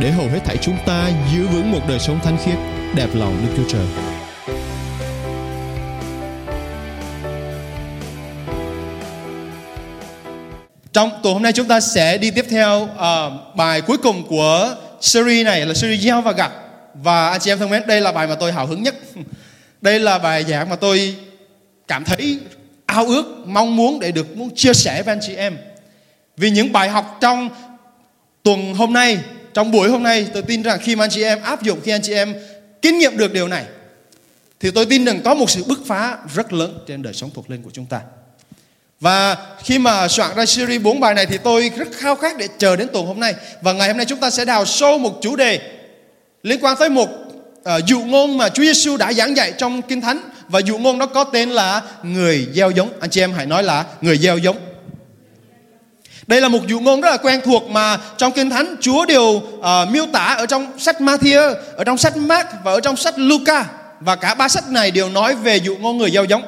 để hầu hết thảy chúng ta giữ vững một đời sống thánh khiết, đẹp lòng Đức Chúa Trời. Trong tuần hôm nay chúng ta sẽ đi tiếp theo uh, bài cuối cùng của series này là series gieo và gặp và anh chị em thân mến đây là bài mà tôi hào hứng nhất. Đây là bài giảng mà tôi cảm thấy ao ước mong muốn để được muốn chia sẻ với anh chị em. Vì những bài học trong tuần hôm nay trong buổi hôm nay tôi tin rằng khi mà anh chị em áp dụng khi anh chị em kinh nghiệm được điều này thì tôi tin rằng có một sự bứt phá rất lớn trên đời sống thuộc linh của chúng ta và khi mà soạn ra series 4 bài này thì tôi rất khao khát để chờ đến tuần hôm nay và ngày hôm nay chúng ta sẽ đào sâu một chủ đề liên quan tới một uh, dụ ngôn mà Chúa Giêsu đã giảng dạy trong Kinh Thánh và dụ ngôn đó có tên là người gieo giống. Anh chị em hãy nói là người gieo giống. Đây là một dụ ngôn rất là quen thuộc mà trong Kinh Thánh Chúa đều uh, miêu tả ở trong sách Matthew, ở trong sách Mark và ở trong sách Luca và cả ba sách này đều nói về dụ ngôn người gieo giống.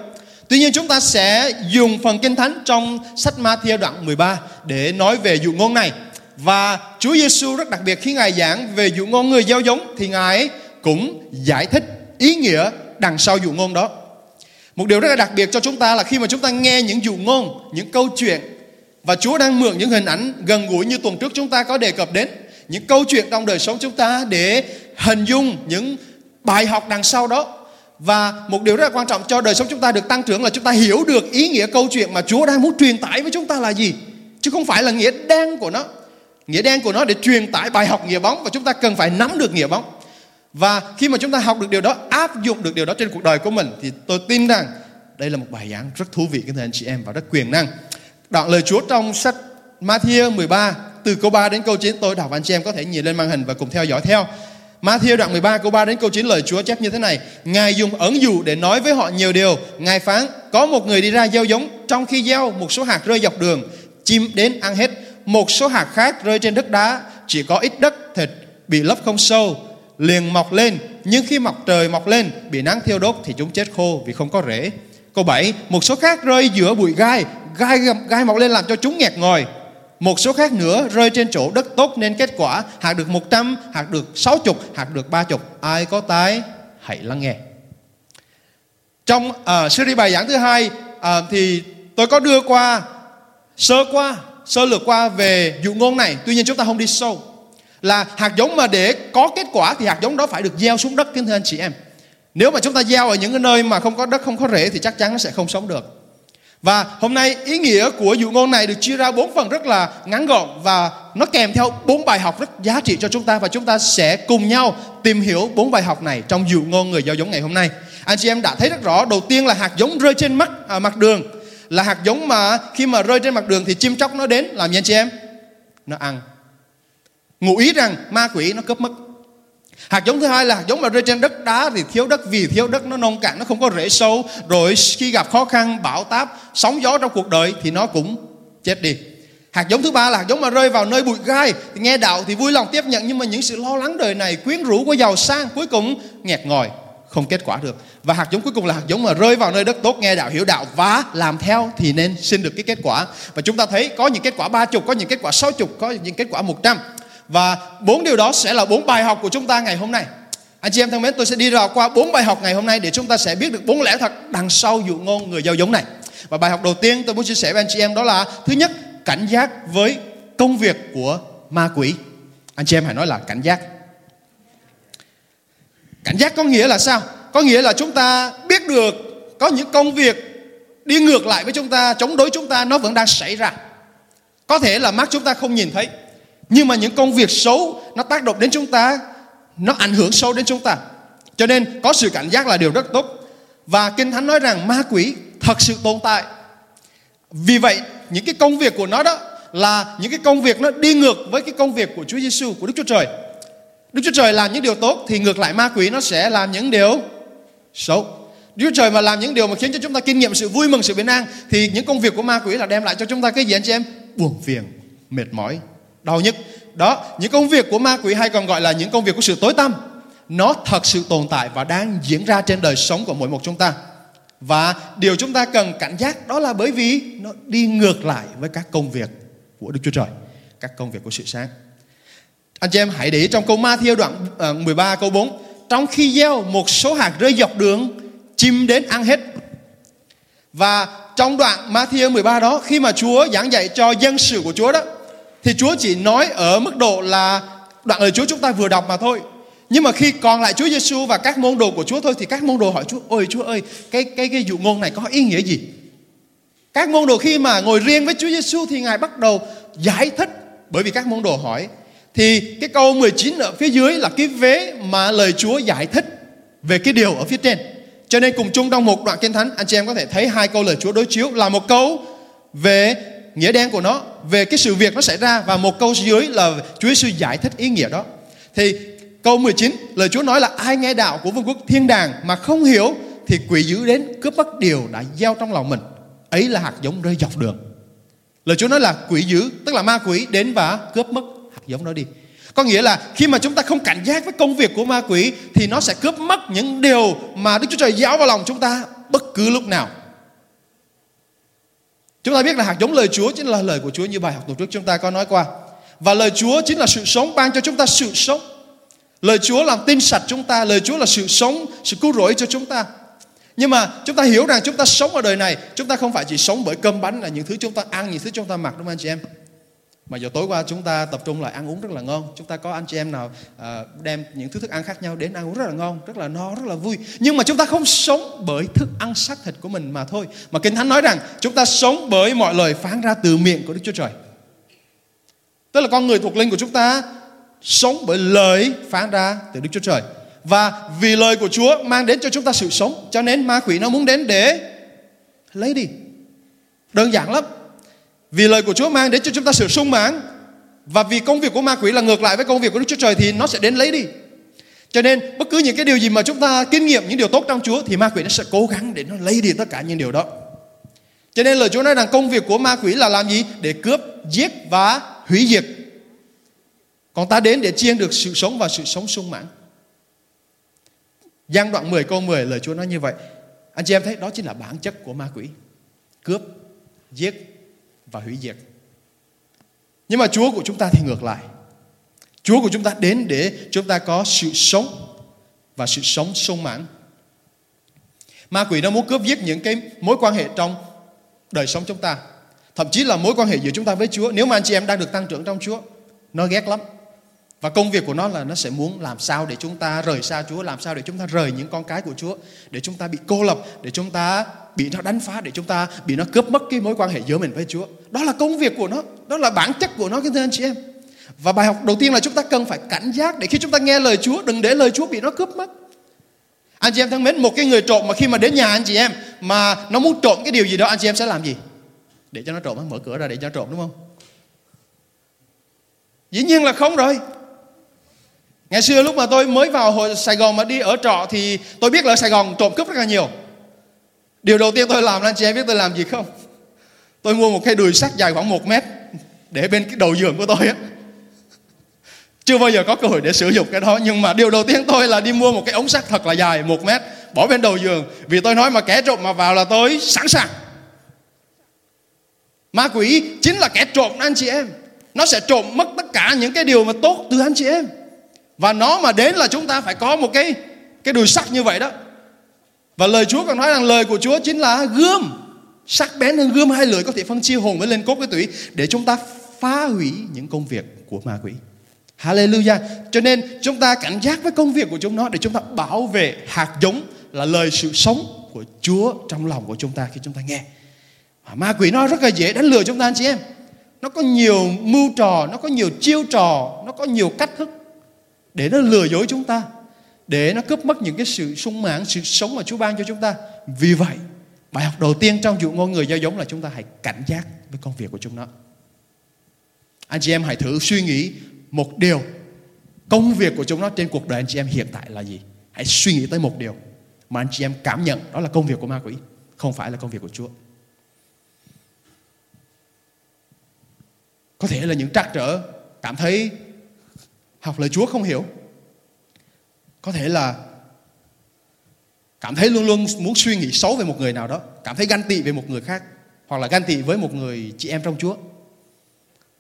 Tuy nhiên chúng ta sẽ dùng phần Kinh Thánh trong sách Matthew đoạn 13 để nói về dụ ngôn này. Và Chúa Giêsu rất đặc biệt khi Ngài giảng về dụ ngôn người gieo giống thì Ngài cũng giải thích ý nghĩa đằng sau dụ ngôn đó. Một điều rất là đặc biệt cho chúng ta là khi mà chúng ta nghe những dụ ngôn, những câu chuyện và Chúa đang mượn những hình ảnh gần gũi như tuần trước chúng ta có đề cập đến, những câu chuyện trong đời sống chúng ta để hình dung những bài học đằng sau đó. Và một điều rất là quan trọng cho đời sống chúng ta được tăng trưởng là chúng ta hiểu được ý nghĩa câu chuyện mà Chúa đang muốn truyền tải với chúng ta là gì. Chứ không phải là nghĩa đen của nó. Nghĩa đen của nó để truyền tải bài học nghĩa bóng và chúng ta cần phải nắm được nghĩa bóng. Và khi mà chúng ta học được điều đó, áp dụng được điều đó trên cuộc đời của mình, thì tôi tin rằng đây là một bài giảng rất thú vị các anh chị em, và rất quyền năng đoạn lời Chúa trong sách Matthew 13 từ câu 3 đến câu 9 tôi đọc anh chị em có thể nhìn lên màn hình và cùng theo dõi theo. Matthew đoạn 13 câu 3 đến câu 9 lời Chúa chép như thế này. Ngài dùng ẩn dụ để nói với họ nhiều điều. Ngài phán, có một người đi ra gieo giống, Trong khi gieo, một số hạt rơi dọc đường. Chim đến ăn hết, Một số hạt khác rơi trên đất đá. Chỉ có ít đất thịt bị lấp không sâu. Liền mọc lên, nhưng khi mặt trời mọc lên, bị nắng thiêu đốt thì chúng chết khô vì không có rễ. Câu 7 một số khác rơi giữa bụi gai gai gai mọc lên làm cho chúng nghẹt ngòi một số khác nữa rơi trên chỗ đất tốt nên kết quả hạt được 100, hạt được 60, hạt được 30. Ai có tái hãy lắng nghe. Trong uh, series bài giảng thứ hai uh, thì tôi có đưa qua sơ qua sơ lược qua về dụ ngôn này. Tuy nhiên chúng ta không đi sâu là hạt giống mà để có kết quả thì hạt giống đó phải được gieo xuống đất kính thưa anh chị em nếu mà chúng ta gieo ở những cái nơi mà không có đất không có rễ thì chắc chắn nó sẽ không sống được và hôm nay ý nghĩa của dụ ngôn này được chia ra bốn phần rất là ngắn gọn và nó kèm theo bốn bài học rất giá trị cho chúng ta và chúng ta sẽ cùng nhau tìm hiểu bốn bài học này trong dụ ngôn người gieo giống ngày hôm nay. Anh chị em đã thấy rất rõ đầu tiên là hạt giống rơi trên mắt à, mặt đường là hạt giống mà khi mà rơi trên mặt đường thì chim chóc nó đến làm gì anh chị em? Nó ăn ngụ ý rằng ma quỷ nó cướp mất hạt giống thứ hai là hạt giống mà rơi trên đất đá thì thiếu đất vì thiếu đất nó nông cạn, nó không có rễ sâu. Rồi khi gặp khó khăn, bão táp, sóng gió trong cuộc đời thì nó cũng chết đi. Hạt giống thứ ba là hạt giống mà rơi vào nơi bụi gai. Thì nghe đạo thì vui lòng tiếp nhận, nhưng mà những sự lo lắng đời này, quyến rũ của giàu sang cuối cùng nghẹt ngòi, không kết quả được. Và hạt giống cuối cùng là hạt giống mà rơi vào nơi đất tốt, nghe đạo, hiểu đạo và làm theo thì nên xin được cái kết quả. Và chúng ta thấy có những kết quả ba chục, có những kết quả sáu chục, có những kết quả một trăm và bốn điều đó sẽ là bốn bài học của chúng ta ngày hôm nay. Anh chị em thân mến, tôi sẽ đi rào qua bốn bài học ngày hôm nay để chúng ta sẽ biết được bốn lẽ thật đằng sau dụ ngôn người gieo giống này. Và bài học đầu tiên tôi muốn chia sẻ với anh chị em đó là thứ nhất, cảnh giác với công việc của ma quỷ. Anh chị em hãy nói là cảnh giác. Cảnh giác có nghĩa là sao? Có nghĩa là chúng ta biết được có những công việc đi ngược lại với chúng ta, chống đối chúng ta nó vẫn đang xảy ra. Có thể là mắt chúng ta không nhìn thấy, nhưng mà những công việc xấu nó tác động đến chúng ta nó ảnh hưởng sâu đến chúng ta. Cho nên có sự cảnh giác là điều rất tốt. Và kinh thánh nói rằng ma quỷ thật sự tồn tại. Vì vậy những cái công việc của nó đó là những cái công việc nó đi ngược với cái công việc của Chúa Giêsu của Đức Chúa Trời. Đức Chúa Trời làm những điều tốt thì ngược lại ma quỷ nó sẽ làm những điều xấu. Đức Chúa Trời mà làm những điều mà khiến cho chúng ta kinh nghiệm sự vui mừng, sự bình an thì những công việc của ma quỷ là đem lại cho chúng ta cái gì anh chị em? Buồn phiền, mệt mỏi, đau nhất Đó, những công việc của ma quỷ hay còn gọi là những công việc của sự tối tăm. Nó thật sự tồn tại và đang diễn ra trên đời sống của mỗi một chúng ta. Và điều chúng ta cần cảnh giác đó là bởi vì nó đi ngược lại với các công việc của Đức Chúa Trời, các công việc của sự sáng. Anh chị em hãy để ý trong câu Ma Thiêu đoạn ờ, 13 câu 4 Trong khi gieo một số hạt rơi dọc đường Chim đến ăn hết Và trong đoạn Ma Thiêu 13 đó Khi mà Chúa giảng dạy cho dân sự của Chúa đó thì Chúa chỉ nói ở mức độ là Đoạn lời Chúa chúng ta vừa đọc mà thôi nhưng mà khi còn lại Chúa Giêsu và các môn đồ của Chúa thôi thì các môn đồ hỏi Chúa, ôi Chúa ơi, cái cái cái dụ ngôn này có ý nghĩa gì? Các môn đồ khi mà ngồi riêng với Chúa Giêsu thì Ngài bắt đầu giải thích bởi vì các môn đồ hỏi thì cái câu 19 ở phía dưới là cái vế mà lời Chúa giải thích về cái điều ở phía trên. Cho nên cùng chung trong một đoạn kinh thánh anh chị em có thể thấy hai câu lời Chúa đối chiếu là một câu về nghĩa đen của nó, về cái sự việc nó xảy ra và một câu dưới là Chúa Giêsu giải thích ý nghĩa đó. Thì câu 19 lời Chúa nói là ai nghe đạo của vương quốc thiên đàng mà không hiểu thì quỷ dữ đến cướp mất điều đã gieo trong lòng mình. Ấy là hạt giống rơi dọc đường. Lời Chúa nói là quỷ dữ, tức là ma quỷ đến và cướp mất hạt giống đó đi. Có nghĩa là khi mà chúng ta không cảnh giác với công việc của ma quỷ thì nó sẽ cướp mất những điều mà Đức Chúa Trời giáo vào lòng chúng ta bất cứ lúc nào. Chúng ta biết là hạt giống lời Chúa chính là lời của Chúa như bài học tuần trước chúng ta có nói qua. Và lời Chúa chính là sự sống ban cho chúng ta sự sống. Lời Chúa làm tin sạch chúng ta, lời Chúa là sự sống, sự cứu rỗi cho chúng ta. Nhưng mà chúng ta hiểu rằng chúng ta sống ở đời này, chúng ta không phải chỉ sống bởi cơm bánh là những thứ chúng ta ăn, những thứ chúng ta mặc đúng không anh chị em? Mà giờ tối qua chúng ta tập trung lại ăn uống rất là ngon. Chúng ta có anh chị em nào à, đem những thứ thức ăn khác nhau đến ăn uống rất là ngon Rất là no, rất là vui. Nhưng mà chúng ta không sống bởi thức ăn xác thịt của mình mà thôi. Mà Kinh Thánh nói rằng chúng ta sống bởi mọi lời phán ra từ miệng của Đức Chúa Trời. Tức là con người thuộc linh của chúng ta Sống bởi lời phán ra từ Đức Chúa Trời. Và vì lời của Chúa mang đến cho chúng ta sự sống Cho nên ma quỷ nó muốn đến để lấy đi. Đơn giản lắm vì lời của Chúa mang đến cho chúng ta sự sung mãn và vì công việc của ma quỷ là ngược lại với công việc của Đức Chúa Trời thì nó sẽ đến lấy đi. Cho nên bất cứ những cái điều gì mà chúng ta kinh nghiệm những điều tốt trong Chúa thì ma quỷ nó sẽ cố gắng để nó lấy đi tất cả những điều đó. Cho nên lời Chúa nói rằng công việc của ma quỷ là làm gì? Để cướp, giết và hủy diệt. Còn ta đến để chiên được sự sống và sự sống sung mãn. Giang đoạn 10 câu 10 lời Chúa nói như vậy. Anh chị em thấy đó chính là bản chất của ma quỷ. Cướp, giết và hủy diệt. Nhưng mà Chúa của chúng ta thì ngược lại. Chúa của chúng ta đến để chúng ta có sự sống và sự sống sung mãn. Ma quỷ nó muốn cướp giết những cái mối quan hệ trong đời sống chúng ta. Thậm chí là mối quan hệ giữa chúng ta với Chúa. Nếu mà anh chị em đang được tăng trưởng trong Chúa, nó ghét lắm. Và công việc của nó là nó sẽ muốn làm sao để chúng ta rời xa Chúa, làm sao để chúng ta rời những con cái của Chúa, để chúng ta bị cô lập, để chúng ta bị nó đánh phá, để chúng ta bị nó cướp mất cái mối quan hệ giữa mình với Chúa. Đó là công việc của nó, đó là bản chất của nó, kính thưa anh chị em. Và bài học đầu tiên là chúng ta cần phải cảnh giác để khi chúng ta nghe lời Chúa, đừng để lời Chúa bị nó cướp mất. Anh chị em thân mến, một cái người trộm mà khi mà đến nhà anh chị em mà nó muốn trộm cái điều gì đó, anh chị em sẽ làm gì? Để cho nó trộm, mở cửa ra để cho nó trộm đúng không? Dĩ nhiên là không rồi. Ngày xưa lúc mà tôi mới vào hồi Sài Gòn mà đi ở trọ thì tôi biết là ở Sài Gòn trộm cướp rất là nhiều. Điều đầu tiên tôi làm là anh chị em biết tôi làm gì không? Tôi mua một cái đùi sắt dài khoảng 1 mét để bên cái đầu giường của tôi á. Chưa bao giờ có cơ hội để sử dụng cái đó, nhưng mà điều đầu tiên tôi là đi mua một cái ống sắt thật là dài 1 mét, bỏ bên đầu giường vì tôi nói mà kẻ trộm mà vào là tôi sẵn sàng. Ma quỷ chính là kẻ trộm anh chị em. Nó sẽ trộm mất tất cả những cái điều mà tốt từ anh chị em. Và nó mà đến là chúng ta phải có một cái cái đùi sắt như vậy đó. Và lời Chúa còn nói rằng lời của Chúa chính là gươm sắc bén hơn gươm hai lưỡi có thể phân chia hồn với lên cốt với tủy để chúng ta phá hủy những công việc của ma quỷ. Hallelujah. Cho nên chúng ta cảnh giác với công việc của chúng nó để chúng ta bảo vệ hạt giống là lời sự sống của Chúa trong lòng của chúng ta khi chúng ta nghe. Và ma quỷ nó rất là dễ đánh lừa chúng ta anh chị em. Nó có nhiều mưu trò, nó có nhiều chiêu trò, nó có nhiều cách thức để nó lừa dối chúng ta để nó cướp mất những cái sự sung mãn, sự sống mà Chúa ban cho chúng ta. Vì vậy, bài học đầu tiên trong dụ ngôn người giao giống là chúng ta hãy cảnh giác với công việc của chúng nó. Anh chị em hãy thử suy nghĩ một điều. Công việc của chúng nó trên cuộc đời anh chị em hiện tại là gì? Hãy suy nghĩ tới một điều mà anh chị em cảm nhận đó là công việc của ma quỷ, không phải là công việc của Chúa. Có thể là những trắc trở cảm thấy học lời Chúa không hiểu có thể là cảm thấy luôn luôn muốn suy nghĩ xấu về một người nào đó, cảm thấy ganh tị về một người khác, hoặc là ganh tị với một người chị em trong Chúa.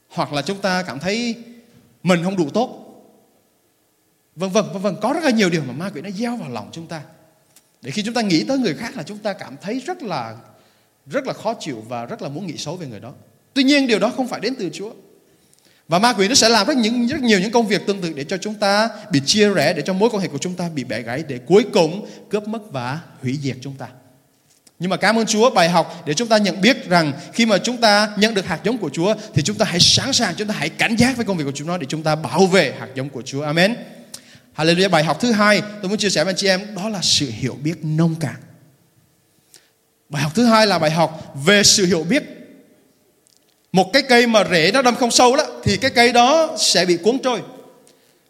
Hoặc là chúng ta cảm thấy mình không đủ tốt. Vân vân vân vân, có rất là nhiều điều mà ma quỷ nó gieo vào lòng chúng ta. Để khi chúng ta nghĩ tới người khác là chúng ta cảm thấy rất là rất là khó chịu và rất là muốn nghĩ xấu về người đó. Tuy nhiên điều đó không phải đến từ Chúa và ma quỷ nó sẽ làm rất những, rất nhiều những công việc tương tự để cho chúng ta bị chia rẽ, để cho mối quan hệ của chúng ta bị bẻ gãy, để cuối cùng cướp mất và hủy diệt chúng ta nhưng mà cảm ơn Chúa, bài học để chúng ta nhận biết rằng khi mà chúng ta nhận được hạt giống của Chúa, thì chúng ta hãy sẵn sàng, chúng ta hãy cảnh giác với công việc của chúng nó để chúng ta bảo vệ hạt giống của Chúa. Amen. Hallelujah. Bài học thứ hai tôi muốn chia sẻ với anh chị em, đó là sự hiểu biết nông cạn. Bài học thứ hai là bài học về sự hiểu biết. Một cái cây mà rễ nó đâm không sâu đó thì cái cây đó sẽ bị cuốn trôi.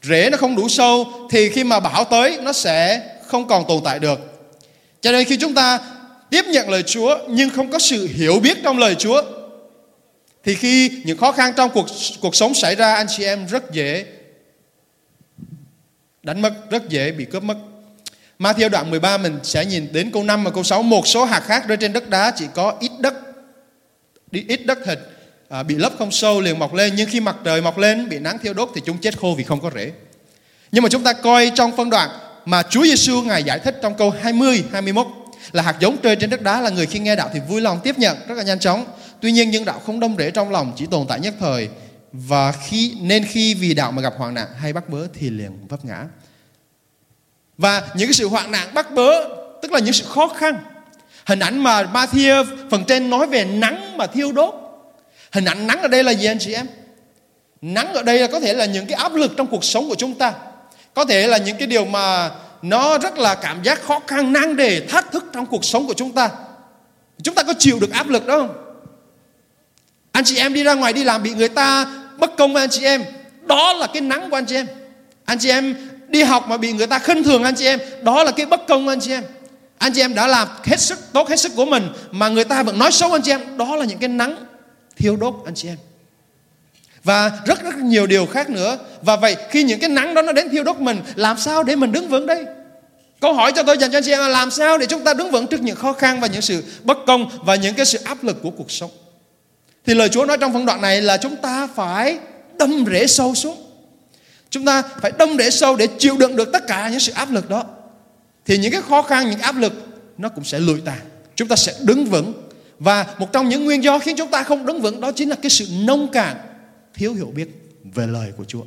Rễ nó không đủ sâu thì khi mà bão tới nó sẽ không còn tồn tại được. Cho nên khi chúng ta tiếp nhận lời Chúa nhưng không có sự hiểu biết trong lời Chúa thì khi những khó khăn trong cuộc cuộc sống xảy ra anh chị em rất dễ đánh mất, rất dễ bị cướp mất. Matthew đoạn 13 mình sẽ nhìn đến câu 5 và câu 6 một số hạt khác rơi trên đất đá chỉ có ít đất đi ít đất thịt à, bị lấp không sâu liền mọc lên. Nhưng khi mặt trời mọc lên bị nắng thiêu đốt thì chúng chết khô vì không có rễ. Nhưng mà chúng ta coi trong phân đoạn mà Chúa Giêsu ngài giải thích trong câu 20 21 là hạt giống rơi trên đất đá là người khi nghe đạo thì vui lòng tiếp nhận rất là nhanh chóng. Tuy nhiên những đạo không đông rễ trong lòng chỉ tồn tại nhất thời. Và khi nên khi vì đạo mà gặp hoạn nạn hay bắt bớ thì liền vấp ngã. Và những cái sự hoạn nạn bắt bớ tức là những sự khó khăn hình ảnh mà Matthew phần trên nói về nắng mà thiêu đốt hình ảnh nắng ở đây là gì anh chị em? Nắng ở đây là có thể là những cái áp lực trong cuộc sống của chúng ta. Có thể là những cái điều mà nó rất là cảm giác khó khăn, nang đề, thách thức trong cuộc sống của chúng ta. Chúng ta có chịu được áp lực đó không? Anh chị em đi ra ngoài đi làm bị người ta bất công với anh chị em. Đó là cái nắng của anh chị em. Anh chị em đi học mà bị người ta khinh thường anh chị em, đó là cái bất công của anh chị em. Anh chị em đã làm hết sức, tốt hết sức của mình mà người ta vẫn nói xấu anh chị em. Đó là những cái nắng thiêu đốt, anh chị em. Và rất rất nhiều điều khác nữa. Và vậy khi những cái nắng đó nó đến thiêu đốt mình, làm sao để mình đứng vững đây? Câu hỏi cho tôi dành cho anh chị em là làm sao để chúng ta đứng vững trước những khó khăn và những sự bất công và những cái sự áp lực của cuộc sống? Thì lời Chúa nói trong phân đoạn này là chúng ta phải đâm rễ sâu xuống. Chúng ta phải đâm rễ sâu để chịu đựng được tất cả những sự áp lực đó. Thì những cái khó khăn, những áp lực nó cũng sẽ lùi tàn. Chúng ta sẽ đứng vững và một trong những nguyên do khiến chúng ta không đứng vững đó chính là cái sự nông cạn thiếu hiểu biết về lời của Chúa.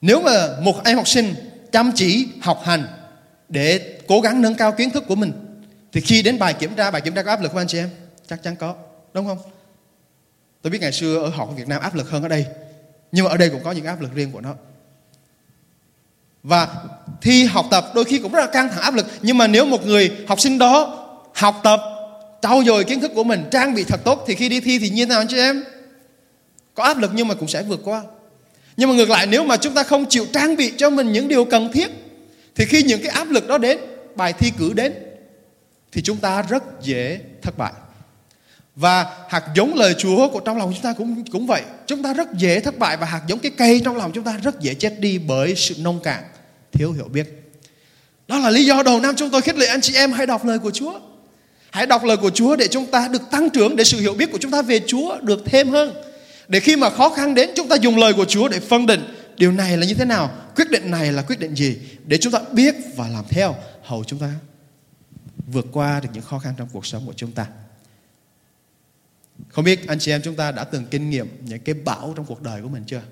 Nếu mà một em học sinh chăm chỉ học hành để cố gắng nâng cao kiến thức của mình thì khi đến bài kiểm tra, bài kiểm tra có áp lực không anh chị em? Chắc chắn có, đúng không? Tôi biết ngày xưa ở học ở Việt Nam áp lực hơn ở đây. Nhưng mà ở đây cũng có những áp lực riêng của nó. Và thi học tập đôi khi cũng rất là căng thẳng, áp lực. Nhưng mà nếu một người học sinh đó học tập, trau dồi kiến thức của mình, trang bị thật tốt, thì khi đi thi thì như thế nào anh chị em? Có áp lực nhưng mà cũng sẽ vượt qua. Nhưng mà ngược lại, nếu mà chúng ta không chịu trang bị cho mình những điều cần thiết, thì khi những cái áp lực đó đến, bài thi cử đến, thì chúng ta rất dễ thất bại. Và hạt giống lời Chúa của trong lòng chúng ta cũng cũng vậy. Chúng ta rất dễ thất bại và hạt giống cái cây trong lòng chúng ta rất dễ chết đi bởi sự nông cạn thiếu hiểu biết đó là lý do đầu năm chúng tôi khích lệ anh chị em hãy đọc lời của Chúa Hãy đọc lời của Chúa để chúng ta được tăng trưởng để sự hiểu biết của chúng ta về Chúa được thêm hơn. Để khi mà khó khăn đến chúng ta dùng lời của Chúa để phân định điều này là như thế nào, quyết định này là quyết định gì để chúng ta biết và làm theo hầu chúng ta vượt qua được những khó khăn trong cuộc sống của chúng ta. Không biết anh chị em chúng ta đã từng kinh nghiệm những cái bão trong cuộc đời của mình chưa?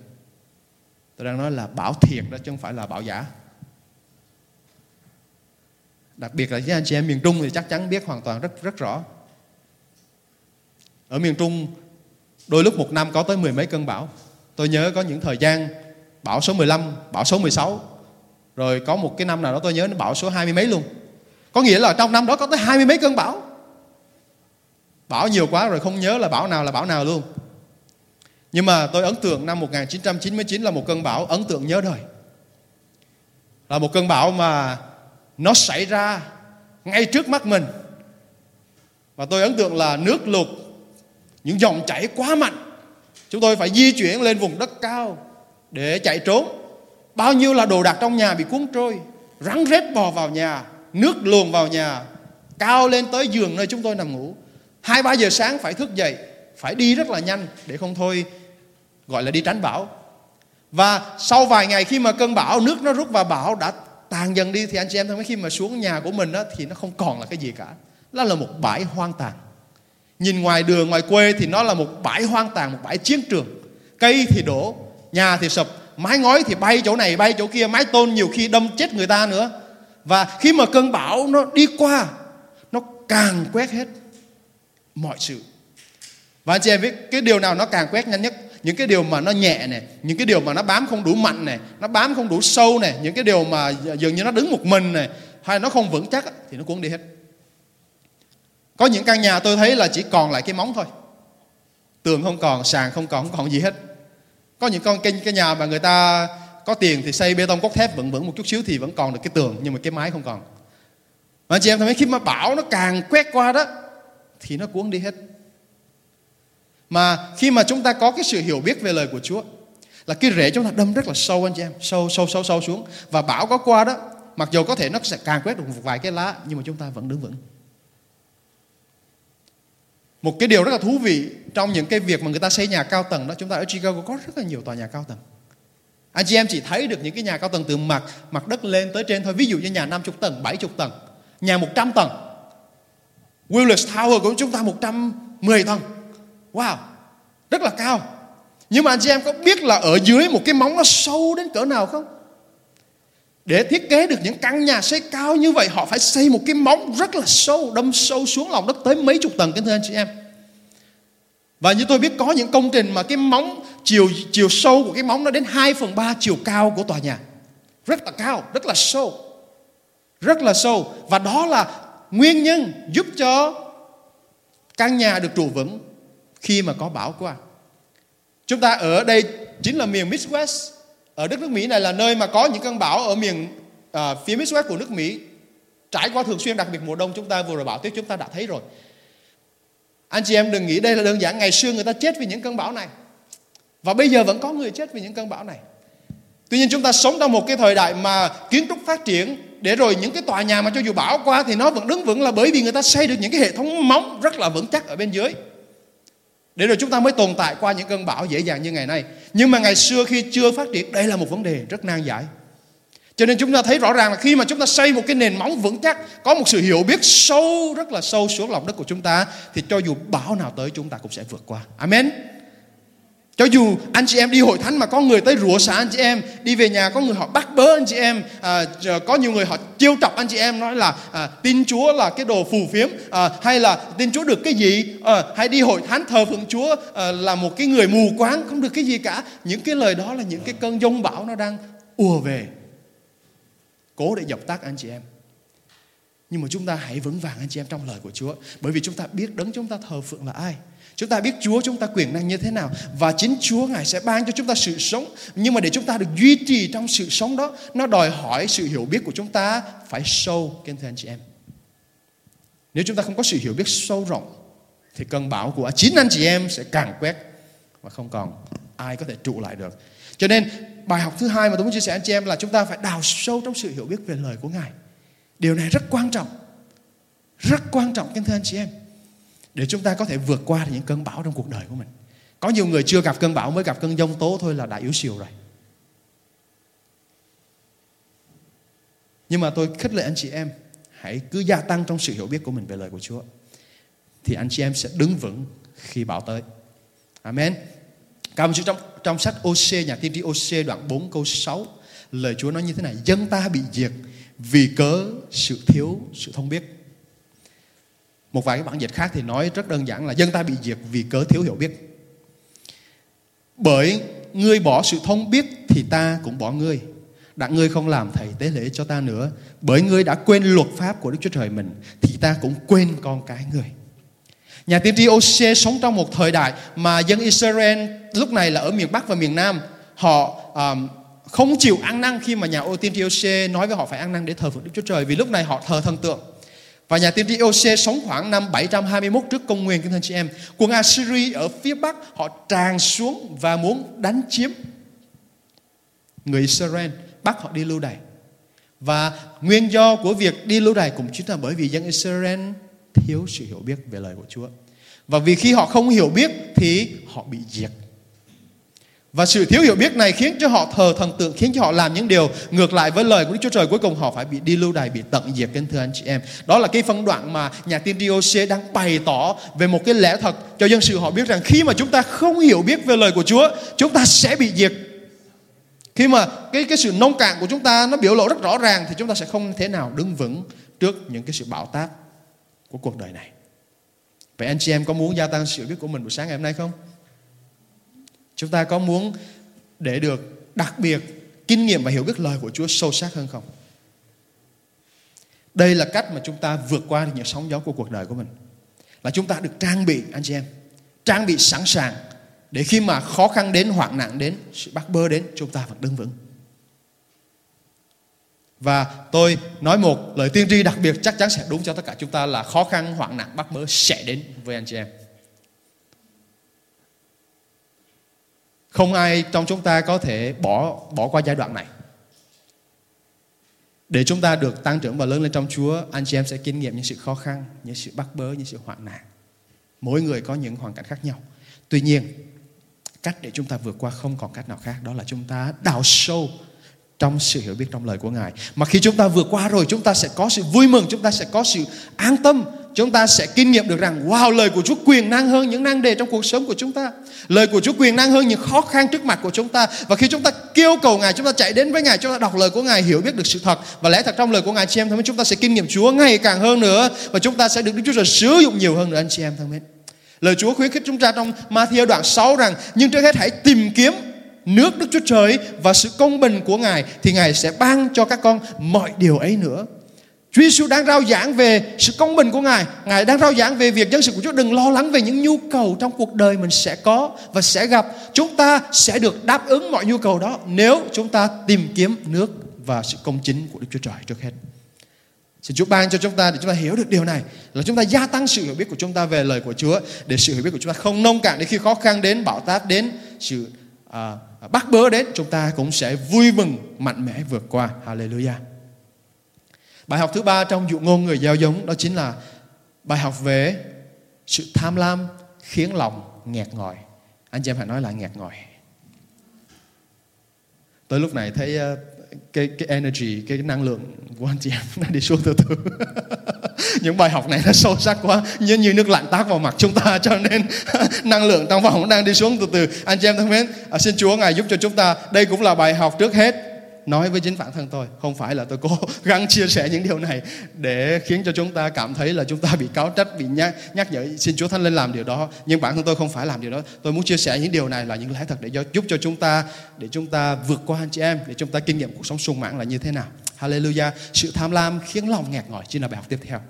Tôi đang nói là bão thiệt đó chứ không phải là bão giả đặc biệt là với anh chị em miền Trung thì chắc chắn biết hoàn toàn rất rất rõ. Ở miền Trung, đôi lúc một năm có tới mười mấy cơn bão. Tôi nhớ có những thời gian bão số 15 bão số 16 rồi có một cái năm nào đó tôi nhớ nó bão số hai mươi mấy luôn. Có nghĩa là trong năm đó có tới hai mươi mấy cơn bão. Bão nhiều quá rồi không nhớ là bão nào là bão nào luôn. Nhưng mà tôi ấn tượng năm 1999 là một cơn bão ấn tượng nhớ đời. Là một cơn bão mà nó xảy ra ngay trước mắt mình. Và tôi ấn tượng là nước lụt, những dòng chảy quá mạnh. Chúng tôi phải di chuyển lên vùng đất cao để chạy trốn. Bao nhiêu là đồ đạc trong nhà bị cuốn trôi, rắn rết bò vào nhà, nước luồn vào nhà, cao lên tới giường nơi chúng tôi nằm ngủ. Hai ba giờ sáng phải thức dậy, phải đi rất là nhanh để không thôi gọi là đi tránh bão. Và sau vài ngày khi mà cơn bão nước nó rút vào bão đã tàn dần đi thì anh chị em thấy khi mà xuống nhà của mình đó, thì nó không còn là cái gì cả. Nó là một bãi hoang tàn. Nhìn ngoài đường ngoài quê thì nó là một bãi hoang tàn, một bãi chiến trường. Cây thì đổ, nhà thì sập, mái ngói thì bay chỗ này bay chỗ kia, mái tôn nhiều khi đâm chết người ta nữa. Và khi mà cơn bão nó đi qua, nó càng quét hết mọi sự. Và anh chị em biết cái điều nào nó càng quét nhanh nhất? Những cái điều mà nó nhẹ này, những cái điều mà nó bám không đủ mạnh này, nó bám không đủ sâu này, những cái điều mà dường như nó đứng một mình này, hay nó không vững chắc thì nó cuốn đi hết. Có những căn nhà tôi thấy là chỉ còn lại cái móng thôi. Tường không còn, sàn không còn, không còn gì hết. Có những con cái, cái nhà mà người ta có tiền thì xây bê tông cốt thép vững vững một chút xíu thì vẫn còn được cái tường nhưng mà cái mái không còn. Mà anh chị em thấy khi mà bão nó càng quét qua đó thì nó cuốn đi hết. Mà khi mà chúng ta có cái sự hiểu biết về lời của Chúa là cái rễ chúng ta đâm rất là sâu anh chị em, sâu sâu sâu sâu xuống và bão có qua đó, mặc dù có thể nó sẽ càng quét được một vài cái lá nhưng mà chúng ta vẫn đứng vững. Một cái điều rất là thú vị trong những cái việc mà người ta xây nhà cao tầng đó, chúng ta ở Chicago có rất là nhiều tòa nhà cao tầng. Anh chị em chỉ thấy được những cái nhà cao tầng từ mặt mặt đất lên tới trên thôi. Ví dụ như nhà 50 tầng, 70 tầng, nhà 100 tầng. Willis Tower của chúng ta 110 tầng. Wow, rất là cao. Nhưng mà anh chị em có biết là ở dưới một cái móng nó sâu đến cỡ nào không? Để thiết kế được những căn nhà xây cao như vậy Họ phải xây một cái móng rất là sâu Đâm sâu xuống lòng đất tới mấy chục tầng Kính thưa anh chị em. Và như tôi biết có những công trình mà cái móng Chiều chiều sâu của cái móng nó đến 2 phần 3 chiều cao của tòa nhà. Rất là cao, rất là sâu. Rất là sâu. Và đó là nguyên nhân giúp cho căn nhà được trụ vững khi mà có bão qua. Chúng ta ở đây chính là miền Midwest. Ở đất nước Mỹ này là nơi mà có những cơn bão ở miền uh, phía Midwest của nước Mỹ. Trải qua thường xuyên đặc biệt mùa đông chúng ta vừa rồi bão tuyết chúng ta đã thấy rồi. Anh chị em đừng nghĩ đây là đơn giản ngày xưa người ta chết vì những cơn bão này. Và bây giờ vẫn có người chết vì những cơn bão này. Tuy nhiên chúng ta sống trong một cái thời đại mà kiến trúc phát triển để rồi những cái tòa nhà mà cho dù bão qua thì nó vẫn đứng vững là bởi vì người ta xây được những cái hệ thống móng rất là vững chắc ở bên dưới để rồi chúng ta mới tồn tại qua những cơn bão dễ dàng như ngày nay. Nhưng mà ngày xưa khi chưa phát triển đây là một vấn đề rất nan giải. Cho nên chúng ta thấy rõ ràng là khi mà chúng ta xây một cái nền móng vững chắc, có một sự hiểu biết sâu, rất là sâu xuống lòng đất của chúng ta, thì cho dù bão nào tới, chúng ta cũng sẽ vượt qua. Amen cho dù anh chị em đi hội thánh mà có người tới rủa xả anh chị em Đi về nhà có người họ bắt bớ anh chị em à, Có nhiều người họ chiêu chọc anh chị em Nói là à, tin Chúa là cái đồ phù phiếm à, Hay là tin Chúa được cái gì à, Hay đi hội thánh thờ phượng Chúa à, Là một cái người mù quáng Không được cái gì cả. Những cái lời đó là những cái cơn giông bão nó đang ùa về Cố để dập tắt anh chị em. Nhưng mà chúng ta hãy vững vàng anh chị em trong lời của Chúa Bởi vì chúng ta biết đấng chúng ta thờ phượng là ai. Chúng ta biết Chúa chúng ta quyền năng như thế nào và chính Chúa Ngài sẽ ban cho chúng ta sự sống. Nhưng mà để chúng ta được duy trì trong sự sống đó, nó đòi hỏi sự hiểu biết của chúng ta phải sâu, kính thưa anh chị em. Nếu chúng ta không có sự hiểu biết sâu rộng thì cơn bão của chính anh chị em sẽ càng quét và không còn ai có thể trụ lại được. Cho nên bài học thứ hai mà tôi muốn chia sẻ anh chị em là chúng ta phải đào sâu trong sự hiểu biết về lời của Ngài. Điều này rất quan trọng. Rất quan trọng kính thưa anh chị em để chúng ta có thể vượt qua những cơn bão trong cuộc đời của mình. Có nhiều người chưa gặp cơn bão mới gặp cơn giông tố thôi là đã yếu xìu rồi. Nhưng mà tôi khích lệ anh chị em hãy cứ gia tăng trong sự hiểu biết của mình về lời của Chúa. Thì anh chị em sẽ đứng vững khi bão tới. Amen. Cảm ơn Chúa trong, trong sách OC, nhà tiên tri OC đoạn 4 câu 6. Lời Chúa nói như thế này. Dân ta bị diệt vì cớ sự thiếu sự thông biết. Một vài cái bản dịch khác thì nói rất đơn giản là dân ta bị diệt vì cớ thiếu hiểu biết. Bởi ngươi bỏ sự thông biết thì ta cũng bỏ ngươi. Đặng ngươi không làm thầy tế lễ cho ta nữa. Bởi ngươi đã quên luật pháp của Đức Chúa Trời mình thì ta cũng quên con cái ngươi. Nhà tiên tri Ose sống trong một thời đại mà dân Israel lúc này là ở miền Bắc và miền Nam. Họ um, không chịu ăn năn khi mà nhà ô tiên tri Ose nói với họ phải ăn năn để thờ phượng Đức Chúa Trời vì lúc này họ thờ thần tượng. Và nhà tiên tri Ose sống khoảng năm 721 trước công nguyên kính thưa chị em. Quân Assyri ở phía Bắc họ tràn xuống và muốn đánh chiếm người Israel, bắt họ đi lưu đày. Và nguyên do của việc đi lưu đày cũng chính là bởi vì dân Israel thiếu sự hiểu biết về lời của Chúa. Và vì khi họ không hiểu biết thì họ bị diệt. Và sự thiếu hiểu biết này khiến cho họ thờ thần tượng, khiến cho họ làm những điều ngược lại với lời của Đức Chúa Trời. Cuối cùng họ phải bị đi lưu đày, bị tận diệt kính thưa anh chị em. Đó là cái phân đoạn mà nhà tiên tri Ose đang bày tỏ về một cái lẽ thật cho dân sự họ biết rằng khi mà chúng ta không hiểu biết về lời của Chúa, chúng ta sẽ bị diệt. Khi mà cái cái sự nông cạn của chúng ta nó biểu lộ rất rõ ràng thì chúng ta sẽ không thể nào đứng vững trước những cái sự bạo tác của cuộc đời này. Vậy anh chị em có muốn gia tăng sự hiểu biết của mình buổi sáng ngày hôm nay không? Chúng ta có muốn để được đặc biệt kinh nghiệm và hiểu biết lời của Chúa sâu sắc hơn không? Đây là cách mà chúng ta vượt qua những sóng gió của cuộc đời của mình. Là chúng ta được trang bị anh chị em, trang bị sẵn sàng để khi mà khó khăn đến, hoạn nạn đến, sự bắt bơ đến, chúng ta vẫn đứng vững. Và tôi nói một lời tiên tri đặc biệt chắc chắn sẽ đúng cho tất cả chúng ta là khó khăn, hoạn nạn, bắt bớ sẽ đến với anh chị em. Không ai trong chúng ta có thể bỏ bỏ qua giai đoạn này. Để chúng ta được tăng trưởng và lớn lên trong Chúa, anh chị em sẽ kinh nghiệm những sự khó khăn, những sự bắt bớ, những sự hoạn nạn. Mỗi người có những hoàn cảnh khác nhau. Tuy nhiên, cách để chúng ta vượt qua không còn cách nào khác đó là chúng ta đào sâu trong sự hiểu biết trong lời của Ngài. Mà khi chúng ta vượt qua rồi chúng ta sẽ có sự vui mừng, chúng ta sẽ có sự an tâm, chúng ta sẽ kinh nghiệm được rằng wow lời của Chúa quyền năng hơn những năng đề trong cuộc sống của chúng ta. Lời của Chúa quyền năng hơn những khó khăn trước mặt của chúng ta. Và khi chúng ta kêu cầu Ngài, chúng ta chạy đến với Ngài, chúng ta đọc lời của Ngài, hiểu biết được sự thật và lẽ thật trong lời của Ngài chị em thân mến, chúng ta sẽ kinh nghiệm Chúa ngày càng hơn nữa và chúng ta sẽ được Đức Chúa Trời sử dụng nhiều hơn nữa anh chị em thân mến. Lời Chúa khuyến khích chúng ta trong Matthew đoạn 6 rằng nhưng trước hết hãy tìm kiếm nước Đức Chúa Trời và sự công bình của Ngài thì Ngài sẽ ban cho các con mọi điều ấy nữa. Chúa Giêsu đang rao giảng về sự công bình của Ngài. Ngài đang rao giảng về việc dân sự của Chúa đừng lo lắng về những nhu cầu trong cuộc đời mình sẽ có và sẽ gặp. Chúng ta sẽ được đáp ứng mọi nhu cầu đó nếu chúng ta tìm kiếm nước và sự công chính của Đức Chúa Trời trước hết. Xin Chúa ban cho chúng ta để chúng ta hiểu được điều này là chúng ta gia tăng sự hiểu biết của chúng ta về lời của Chúa để sự hiểu biết của chúng ta không nông cạn để khi khó khăn đến bão táp đến sự à, bắt bớ đến chúng ta cũng sẽ vui mừng mạnh mẽ vượt qua. Hallelujah. Bài học thứ ba trong dụ ngôn người gieo giống đó chính là bài học về sự tham lam khiến lòng nghẹt ngòi. Anh chị em hãy nói là nghẹt ngòi. Tới lúc này thấy ờ, cái cái energy cái năng lượng của anh chị em nó đi xuống từ từ những bài học này nó sâu sắc quá như như nước lạnh tác vào mặt chúng ta cho nên năng lượng trong phòng đang đi xuống từ từ anh chị em thân mến à, xin Chúa ngài giúp cho chúng ta đây cũng là bài học trước hết nói với chính bản thân tôi không phải là tôi cố gắng chia sẻ những điều này để khiến cho chúng ta cảm thấy là chúng ta bị cáo trách bị nhắc, nhắc nhở xin Chúa Thánh lên làm điều đó. Nhưng bản thân tôi không phải làm điều đó. Tôi muốn chia sẻ những điều này là những lẽ thật để giúp cho chúng ta để chúng ta vượt qua anh chị em để chúng ta kinh nghiệm cuộc sống sung mãn là như thế nào. Hallelujah. Sự tham lam khiến lòng nghẹt ngòi. Chính là bài học tiếp theo.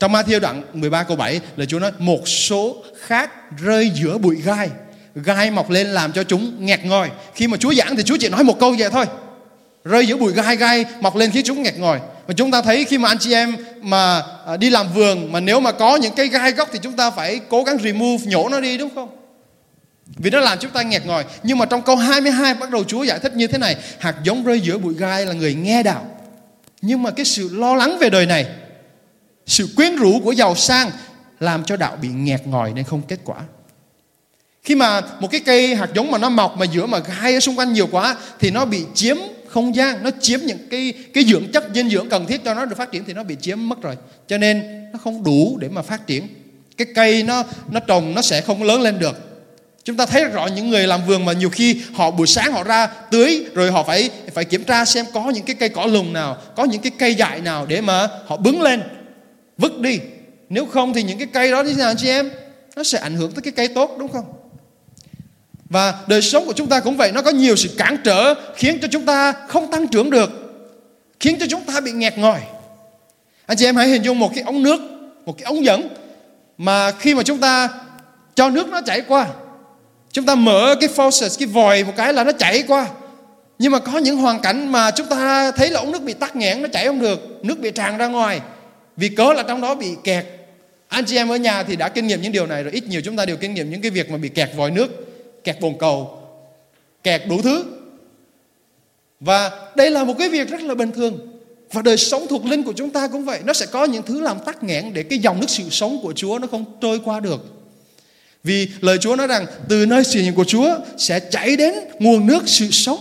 Trong Matthew đoạn 13 câu 7 là Chúa nói một số khác rơi giữa bụi gai gai mọc lên làm cho chúng nghẹt ngòi. Khi mà Chúa giảng thì Chúa chỉ nói một câu vậy thôi rơi giữa bụi gai gai, mọc lên khiến chúng nghẹt ngòi. Và chúng ta thấy khi mà anh chị em mà à, đi làm vườn, mà nếu mà có những cây gai góc thì chúng ta phải cố gắng remove, nhổ nó đi, đúng không? Vì nó làm chúng ta nghẹt ngòi. Nhưng mà trong câu 22 bắt đầu Chúa giải thích như thế này, hạt giống rơi giữa bụi gai là người nghe đạo. Nhưng mà cái sự lo lắng về đời này, sự quyến rũ của giàu sang làm cho đạo bị nghẹt ngòi nên không kết quả. Khi mà một cái cây hạt giống mà nó mọc mà giữa mà gai ở xung quanh nhiều quá thì nó bị chiếm không gian, nó chiếm những cái cái dưỡng chất dinh dưỡng cần thiết cho nó được phát triển thì nó bị chiếm mất rồi. Cho nên nó không đủ để mà phát triển. Cái cây nó nó trồng nó sẽ không lớn lên được. Chúng ta thấy rõ những người làm vườn mà nhiều khi họ buổi sáng họ ra tưới, rồi họ phải phải kiểm tra xem có những cái cây cỏ lùng nào, có những cái cây dại nào để mà họ bứng lên, vứt đi. Nếu không thì những cái cây đó như thế nào chị em, nó sẽ ảnh hưởng tới cái cây tốt, đúng không? Và đời sống của chúng ta cũng vậy, Nó có nhiều sự cản trở, Khiến cho chúng ta không tăng trưởng được, Khiến cho chúng ta bị nghẹt ngòi. Anh chị em hãy hình dung một cái ống nước, Một cái ống dẫn mà khi mà chúng ta cho nước nó chảy qua, chúng ta mở cái faucet, cái vòi một cái là nó chảy qua. Nhưng mà có những hoàn cảnh mà chúng ta thấy là ống nước bị tắc nghẽn, nó chảy không được, nước bị tràn ra ngoài, vì cớ là trong đó bị kẹt. Anh chị em ở nhà thì đã kinh nghiệm những điều này rồi, ít nhiều chúng ta đều kinh nghiệm những cái việc mà bị kẹt vòi nước kẹt bồn cầu, kẹt đủ thứ. Và đây là một cái việc rất là bình thường. Và đời sống thuộc linh của chúng ta cũng vậy, nó sẽ có những thứ làm tắc nghẽn để cái dòng nước sự sống của Chúa nó không trôi qua được. Vì lời Chúa nói rằng, từ nơi sự nhìn của Chúa sẽ chảy đến nguồn nước sự sống.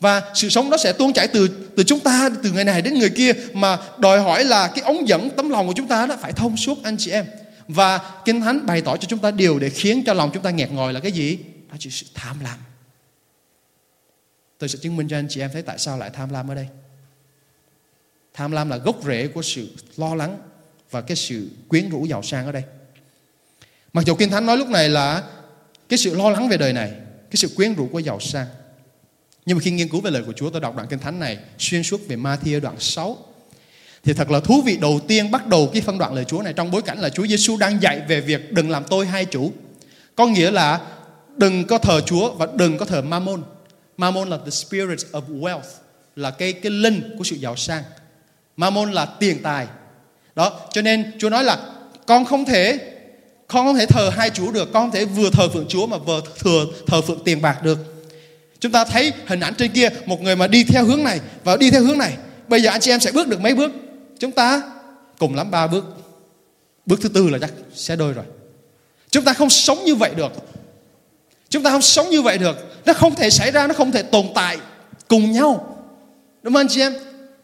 Và sự sống nó sẽ tuôn chảy từ từ chúng ta, từ người này đến người kia. Mà đòi hỏi là cái ống dẫn, tấm lòng của chúng ta đó phải thông suốt, anh chị em. Và kinh thánh bày tỏ cho chúng ta điều để khiến cho lòng chúng ta nghẹt ngòi là cái gì? Đó chỉ sự tham lam. Tôi sẽ chứng minh cho anh chị em thấy tại sao lại tham lam ở đây. Tham lam là gốc rễ của sự lo lắng và cái sự quyến rũ giàu sang ở đây. Mặc dù kinh thánh nói lúc này là cái sự lo lắng về đời này, cái sự quyến rũ của giàu sang. Nhưng mà khi nghiên cứu về lời của Chúa, tôi đọc đoạn kinh thánh này xuyên suốt về Matthew đoạn 6 thì thật là thú vị đầu tiên bắt đầu cái phân đoạn lời Chúa này trong bối cảnh là Chúa Giêsu đang dạy về việc đừng làm tôi hai chủ. Có nghĩa là đừng có thờ Chúa và đừng có thờ Mammon. Mammon là the spirit of wealth, là cái cái linh của sự giàu sang. Mammon là tiền tài. Đó, cho nên Chúa nói là con không thể con không thể thờ hai chủ được, con không thể vừa thờ phượng Chúa mà vừa thờ thờ phượng tiền bạc được. Chúng ta thấy hình ảnh trên kia một người mà đi theo hướng này và đi theo hướng này. Bây giờ anh chị em sẽ bước được mấy bước? Chúng ta cùng lắm ba bước. Bước thứ tư là chắc sẽ đôi rồi. Chúng ta không sống như vậy được. Chúng ta không sống như vậy được. Nó không thể xảy ra, nó không thể tồn tại cùng nhau. Đúng không anh chị em?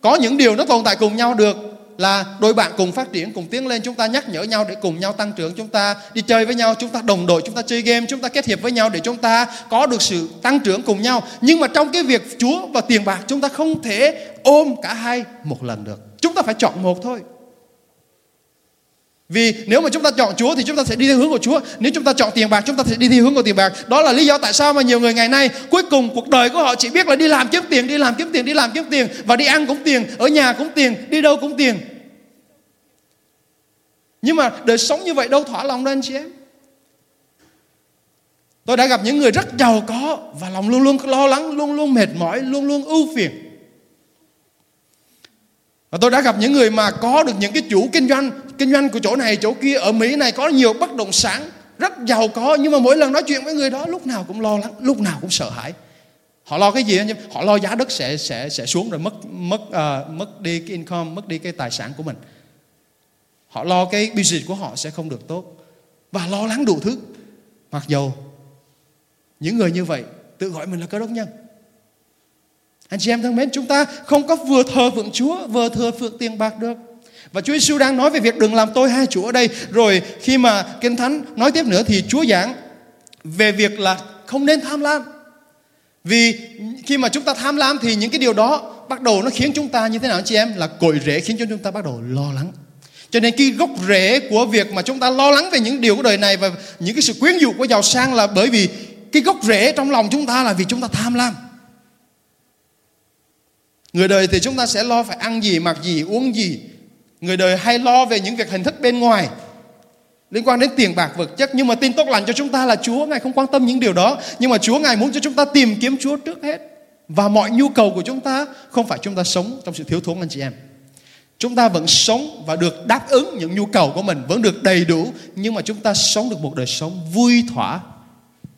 Có những điều nó tồn tại cùng nhau được là đôi bạn cùng phát triển cùng tiến lên chúng ta nhắc nhở nhau để cùng nhau tăng trưởng chúng ta đi chơi với nhau chúng ta đồng đội chúng ta chơi game chúng ta kết hiệp với nhau để chúng ta có được sự tăng trưởng cùng nhau nhưng mà trong cái việc chúa và tiền bạc chúng ta không thể ôm cả hai một lần được chúng ta phải chọn một thôi vì nếu mà chúng ta chọn Chúa thì chúng ta sẽ đi theo hướng của Chúa. Nếu chúng ta chọn tiền bạc chúng ta sẽ đi theo hướng của tiền bạc. Đó là lý do tại sao mà nhiều người ngày nay cuối cùng cuộc đời của họ chỉ biết là đi làm kiếm tiền, đi làm kiếm tiền, đi làm kiếm tiền và đi ăn cũng tiền, ở nhà cũng tiền, đi đâu cũng tiền. Nhưng mà đời sống như vậy đâu thỏa lòng đâu anh chị em. Tôi đã gặp những người rất giàu có và lòng luôn luôn lo lắng, luôn luôn mệt mỏi, luôn luôn ưu phiền. Và tôi đã gặp những người mà có được những cái chủ kinh doanh Kinh doanh của chỗ này chỗ kia Ở Mỹ này có nhiều bất động sản Rất giàu có nhưng mà mỗi lần nói chuyện với người đó Lúc nào cũng lo lắng, lúc nào cũng sợ hãi Họ lo cái gì Họ lo giá đất sẽ sẽ sẽ xuống rồi mất mất uh, mất đi cái income, mất đi cái tài sản của mình. Họ lo cái business của họ sẽ không được tốt và lo lắng đủ thứ. Mặc dầu những người như vậy tự gọi mình là cơ đốc nhân anh chị em thân mến, chúng ta không có vừa thờ vượng Chúa, vừa thờ phượng tiền bạc được. Và Chúa Giêsu đang nói về việc đừng làm tôi hai chủ ở đây. Rồi khi mà Kinh Thánh nói tiếp nữa thì Chúa giảng về việc là không nên tham lam. Vì khi mà chúng ta tham lam thì những cái điều đó bắt đầu nó khiến chúng ta như thế nào chị em? Là cội rễ khiến cho chúng ta bắt đầu lo lắng. Cho nên cái gốc rễ của việc mà chúng ta lo lắng về những điều của đời này và những cái sự quyến dụ của giàu sang là bởi vì cái gốc rễ trong lòng chúng ta là vì chúng ta tham lam. Người đời thì chúng ta sẽ lo phải ăn gì, mặc gì, uống gì. Người đời hay lo về những việc hình thức bên ngoài, liên quan đến tiền bạc vật chất. Nhưng mà tin tốt lành cho chúng ta là Chúa, ngài không quan tâm những điều đó. Nhưng mà Chúa, ngài muốn cho chúng ta tìm kiếm Chúa trước hết. Và mọi nhu cầu của chúng ta không phải chúng ta sống trong sự thiếu thốn, anh chị em. Chúng ta vẫn sống và được đáp ứng những nhu cầu của mình, vẫn được đầy đủ. Nhưng mà chúng ta sống được một đời sống vui thỏa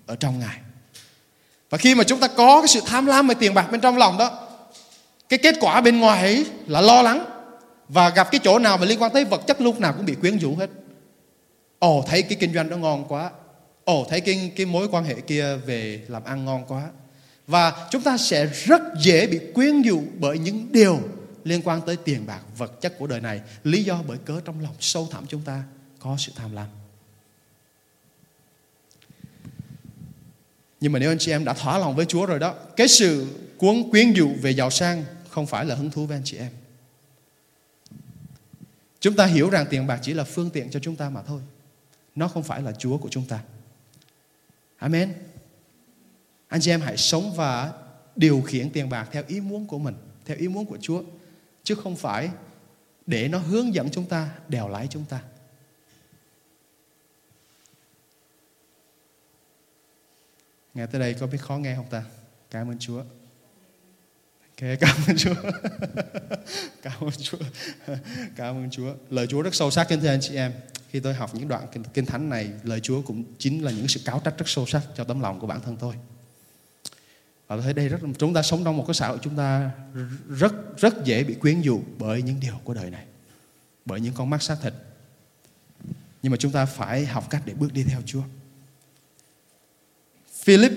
ở trong ngài. Và khi mà chúng ta có cái sự tham lam về tiền bạc bên trong lòng đó, cái kết quả bên ngoài ấy là lo lắng và gặp cái chỗ nào mà liên quan tới vật chất lúc nào cũng bị quyến rũ hết. Ồ, thấy cái kinh doanh đó ngon quá. Ồ, thấy cái cái mối quan hệ kia về làm ăn ngon quá. Và chúng ta sẽ rất dễ bị quyến rũ bởi những điều liên quan tới tiền bạc, vật chất của đời này. Lý do bởi cớ trong lòng sâu thẳm chúng ta có sự tham lam. Nhưng mà nếu anh chị em đã thỏa lòng với Chúa rồi đó, cái sự cuốn quyến dụ về giàu sang không phải là hứng thú với anh chị em. Chúng ta hiểu rằng tiền bạc chỉ là phương tiện cho chúng ta mà thôi. Nó không phải là Chúa của chúng ta. Amen. Anh chị em hãy sống và điều khiển tiền bạc theo ý muốn của mình, theo ý muốn của Chúa, chứ không phải để nó hướng dẫn chúng ta, đèo lái chúng ta. Nghe tới đây có biết khó nghe không ta? Cảm ơn Chúa. Okay, cảm ơn Chúa. cảm ơn Chúa. cảm ơn Chúa. Lời Chúa rất sâu sắc kính thưa anh chị em. Khi tôi học những đoạn kinh, kinh thánh này, lời Chúa cũng chính là những sự cáo trách rất sâu sắc cho tấm lòng của bản thân tôi. Và tôi thấy đây rất chúng ta sống trong một cái xã hội chúng ta rất rất dễ bị quyến dụ bởi những điều của đời này, bởi những con mắt xác thịt. Nhưng mà chúng ta phải học cách để bước đi theo Chúa. Philip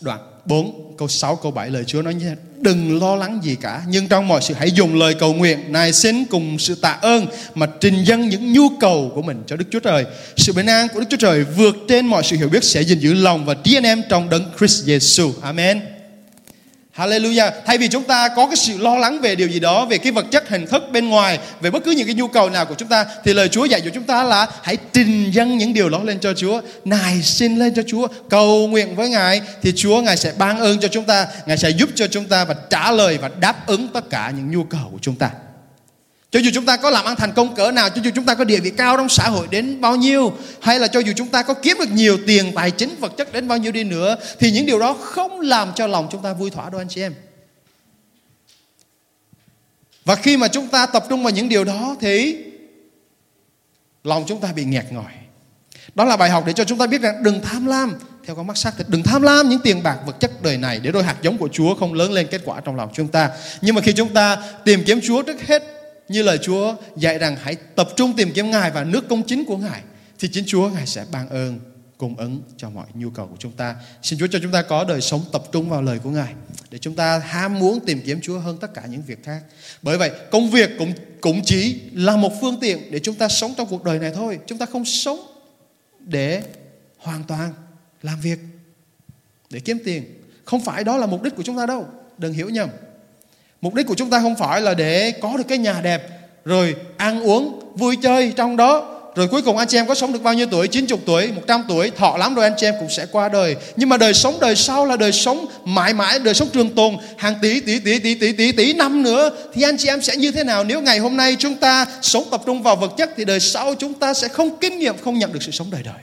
đoạn 4 câu 6 câu 7 lời Chúa nói như thế. Đừng lo lắng gì cả, nhưng trong mọi sự hãy dùng lời cầu nguyện nài xin cùng sự tạ ơn mà trình dâng những nhu cầu của mình cho Đức Chúa Trời. Sự bình an của Đức Chúa Trời vượt trên mọi sự hiểu biết sẽ gìn giữ lòng và trí anh em trong đấng Christ Jesus Amen. Hallelujah. Thay vì chúng ta có cái sự lo lắng về điều gì đó, về cái vật chất hình thức bên ngoài, về bất cứ những cái nhu cầu nào của chúng ta, thì lời Chúa dạy cho chúng ta là hãy trình dâng những điều đó lên cho Chúa, nài xin lên cho Chúa, cầu nguyện với Ngài, thì Chúa Ngài sẽ ban ơn cho chúng ta, Ngài sẽ giúp cho chúng ta và trả lời và đáp ứng tất cả những nhu cầu của chúng ta. Cho dù chúng ta có làm ăn thành công cỡ nào, cho dù chúng ta có địa vị cao trong xã hội đến bao nhiêu, hay là cho dù chúng ta có kiếm được nhiều tiền, tài chính, vật chất đến bao nhiêu đi nữa, thì những điều đó không làm cho lòng chúng ta vui thỏa đâu anh chị em. Và khi mà chúng ta tập trung vào những điều đó thì lòng chúng ta bị nghẹt ngòi. Đó là bài học để cho chúng ta biết rằng đừng tham lam theo con mắt xác thịt. Đừng tham lam những tiền bạc vật chất đời này để đôi hạt giống của Chúa không lớn lên kết quả trong lòng chúng ta. Nhưng mà khi chúng ta tìm kiếm Chúa trước hết như lời Chúa dạy rằng hãy tập trung tìm kiếm Ngài và nước công chính của Ngài thì chính Chúa Ngài sẽ ban ơn cung ứng cho mọi nhu cầu của chúng ta. Xin Chúa cho chúng ta có đời sống tập trung vào lời của Ngài để chúng ta ham muốn tìm kiếm Chúa hơn tất cả những việc khác. Bởi vậy, công việc cũng cũng chỉ là một phương tiện để chúng ta sống trong cuộc đời này thôi. Chúng ta không sống để hoàn toàn làm việc để kiếm tiền. Không phải đó là mục đích của chúng ta đâu. Đừng hiểu nhầm. Mục đích của chúng ta không phải là để có được cái nhà đẹp, rồi ăn uống vui chơi trong đó. Rồi cuối cùng anh chị em có sống được bao nhiêu tuổi? 90 tuổi 100 tuổi, thọ lắm rồi anh chị em cũng sẽ qua đời. Nhưng mà đời sống, đời sau là đời sống mãi mãi, đời sống trường tồn. Hàng tỷ tỷ tỷ tỷ tỷ tỷ tỷ năm nữa, thì anh chị em sẽ như thế nào? Nếu ngày hôm nay chúng ta sống tập trung vào vật chất, thì đời sau chúng ta sẽ không kinh nghiệm, không nhận được sự sống đời đời.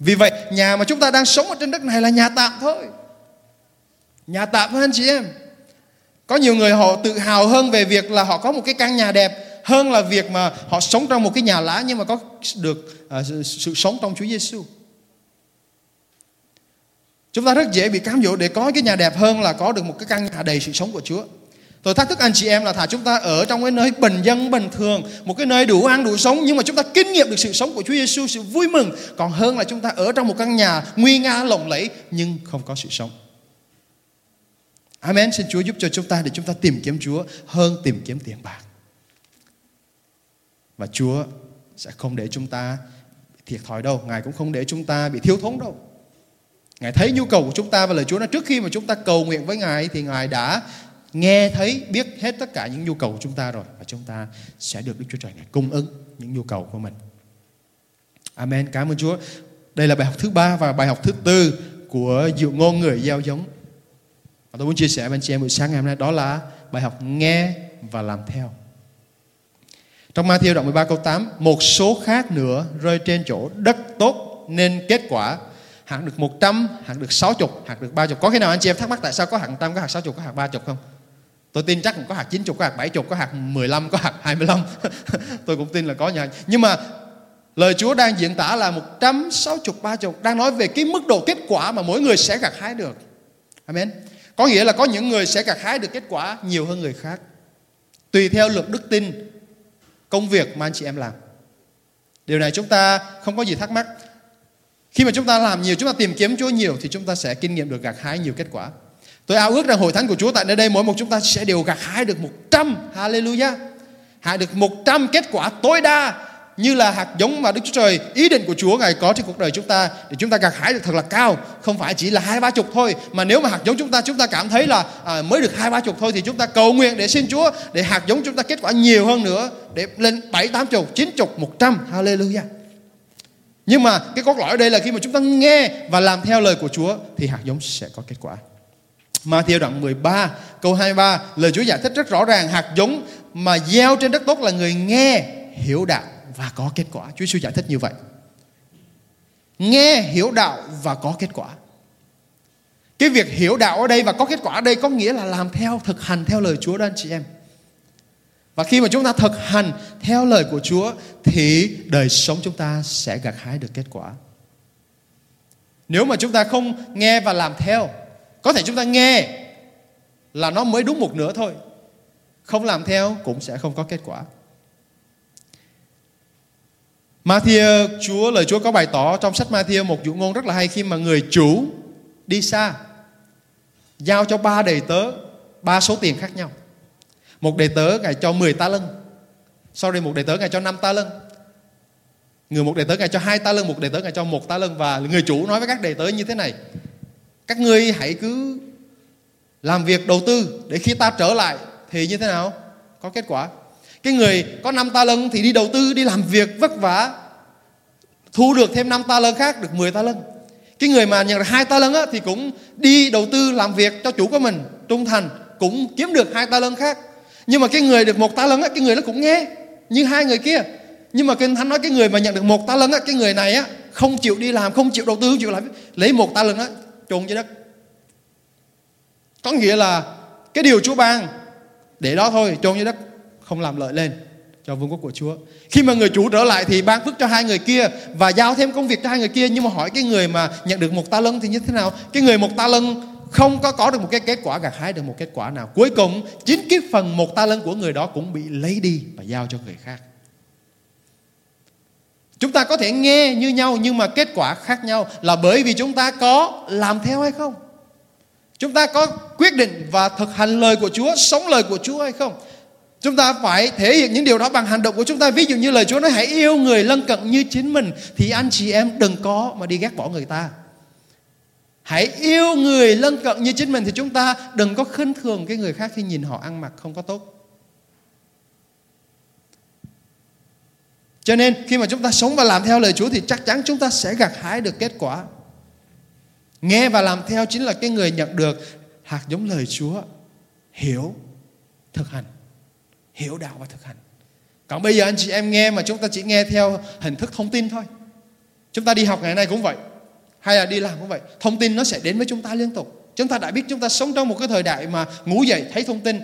Vì vậy, nhà mà chúng ta đang sống ở trên đất này là nhà tạm thôi. Nhà tạm thôi anh chị em có nhiều người họ tự hào hơn về việc là họ có một cái căn nhà đẹp hơn là việc mà họ sống trong một cái nhà lá nhưng mà có được uh, sự sống trong Chúa Giêsu. Chúng ta rất dễ bị cám dỗ để có cái nhà đẹp hơn là có được một cái căn nhà đầy sự sống của Chúa. Tôi thách thức anh chị em là thà chúng ta ở trong cái nơi bình dân bình thường, một cái nơi đủ ăn đủ sống nhưng mà chúng ta kinh nghiệm được sự sống của Chúa Giêsu, sự vui mừng, còn hơn là chúng ta ở trong một căn nhà nguy nga lộng lẫy nhưng không có sự sống. Amen. Xin Chúa giúp cho chúng ta để chúng ta tìm kiếm Chúa hơn tìm kiếm tiền bạc. Và Chúa sẽ không để chúng ta bị thiệt thòi đâu. Ngài cũng không để chúng ta bị thiếu thốn đâu. Ngài thấy nhu cầu của chúng ta và lời Chúa nói trước khi mà chúng ta cầu nguyện với Ngài thì Ngài đã nghe thấy, biết hết tất cả những nhu cầu của chúng ta rồi và chúng ta sẽ được Đức Chúa Trời Ngài cung ứng những nhu cầu của mình. Amen. Cảm ơn Chúa. Đây là bài học thứ ba và bài học thứ tư của dự ngôn người gieo giống và tôi muốn chia sẻ với anh chị em buổi sáng ngày hôm nay đó là bài học nghe và làm theo. Trong Matthew đoạn 13 câu 8, một số khác nữa rơi trên chỗ đất tốt nên kết quả hạng được 100, hạng được 60, hạng được 30. Có khi nào anh chị em thắc mắc tại sao có hạng trăm, có hạng 60, có hạng 30 không? Tôi tin chắc có hạt 90, có hạt 70, có hạt 15, có hạt 25. tôi cũng tin là có nhà. Nhưng mà lời Chúa đang diễn tả là 160, 30 đang nói về cái mức độ kết quả mà mỗi người sẽ gặt hái được. Amen. Có nghĩa là có những người sẽ gặt hái được kết quả nhiều hơn người khác. Tùy theo luật đức tin, công việc mà anh chị em làm. Điều này chúng ta không có gì thắc mắc. Khi mà chúng ta làm nhiều, chúng ta tìm kiếm Chúa nhiều thì chúng ta sẽ kinh nghiệm được gặt hái nhiều kết quả. Tôi ao ước rằng hội thánh của Chúa tại nơi đây mỗi một chúng ta sẽ đều gặt hái được 100. Hallelujah. Hái được 100 kết quả tối đa như là hạt giống mà Đức Chúa Trời ý định của Chúa Ngài có trên cuộc đời chúng ta để chúng ta gặt hái được thật là cao. Không phải chỉ là hai ba chục thôi mà nếu mà hạt giống chúng ta chúng ta cảm thấy là à, mới được hai ba chục thôi thì chúng ta cầu nguyện để xin Chúa để hạt giống chúng ta kết quả nhiều hơn nữa để lên bảy tám chục chín chục một trăm. Hallelujah. Nhưng mà cái cốt lõi ở đây là khi mà chúng ta nghe và làm theo lời của Chúa thì hạt giống sẽ có kết quả. Matthew đoạn 13 câu 23 lời Chúa giải thích rất rõ ràng hạt giống mà gieo trên đất tốt là người nghe hiểu đạo và có kết quả. Chúa Giêsu giải thích như vậy. Nghe hiểu đạo và có kết quả. cái việc hiểu đạo ở đây và có kết quả ở đây có nghĩa là làm theo, thực hành theo lời Chúa đó, anh chị em và khi mà chúng ta thực hành theo lời của Chúa thì đời sống chúng ta sẽ gặt hái được kết quả nếu mà chúng ta không nghe và làm theo, có thể chúng ta nghe là nó mới đúng một nửa thôi không làm theo cũng sẽ không có kết quả Matthew, Chúa, lời Chúa có bày tỏ trong sách Matthew một dụ ngôn rất là hay khi mà người chủ đi xa, giao cho ba đầy tớ ba số tiền khác nhau. Một đầy tớ ngài cho 10 ta lân. Sorry, một đầy tớ ngài cho 5 ta lân. Người một đầy tớ ngài cho hai ta lân, một đầy tớ ngài cho một ta lân. Và người chủ nói với các đầy tớ như thế này, các ngươi hãy cứ làm việc đầu tư để khi ta trở lại thì như thế nào? Có kết quả cái người có năm ta lân thì đi đầu tư đi làm việc vất vả thu được thêm năm ta lân khác được 10 ta lân cái người mà nhận được hai ta lân á, thì cũng đi đầu tư làm việc cho chủ của mình trung thành cũng kiếm được hai ta lân khác. Nhưng mà cái người được một ta lân á, cái người nó cũng nghe như hai người kia. Nhưng mà kinh thánh nói cái người mà nhận được một ta lân á, cái người này á không chịu đi làm không chịu đầu tư không chịu làm lấy một ta lân á chôn dưới đất. Có nghĩa là cái điều Chúa ban để đó thôi chôn dưới đất không làm lợi lên cho vương quốc của Chúa. Khi mà người chủ trở lại thì ban phước cho hai người kia và giao thêm công việc cho hai người kia nhưng mà hỏi cái người mà nhận được một ta lân thì như thế nào? Cái người một ta lân không có có được một cái kết quả gặt hái được một kết quả nào. Cuối cùng chính cái phần một ta lân của người đó cũng bị lấy đi và giao cho người khác. Chúng ta có thể nghe như nhau nhưng mà kết quả khác nhau là bởi vì chúng ta có làm theo hay không? Chúng ta có quyết định và thực hành lời của Chúa, sống lời của Chúa hay không? Chúng ta phải thể hiện những điều đó bằng hành động của chúng ta. Ví dụ như lời Chúa nói hãy yêu người lân cận như chính mình. Thì anh chị em đừng có mà đi ghét bỏ người ta. Hãy yêu người lân cận như chính mình thì chúng ta đừng có khinh thường cái người khác khi nhìn họ ăn mặc không có tốt. Cho nên khi mà chúng ta sống và làm theo lời Chúa thì chắc chắn chúng ta sẽ gặt hái được kết quả. Nghe và làm theo chính là cái người nhận được hạt giống lời Chúa, hiểu, thực hành hiểu đạo và thực hành. Còn bây giờ anh chị em nghe mà chúng ta chỉ nghe theo hình thức thông tin thôi. Chúng ta đi học ngày nay cũng vậy hay là đi làm cũng vậy thông tin nó sẽ đến với chúng ta liên tục. Chúng ta đã biết chúng ta sống trong một cái thời đại mà ngủ dậy thấy thông tin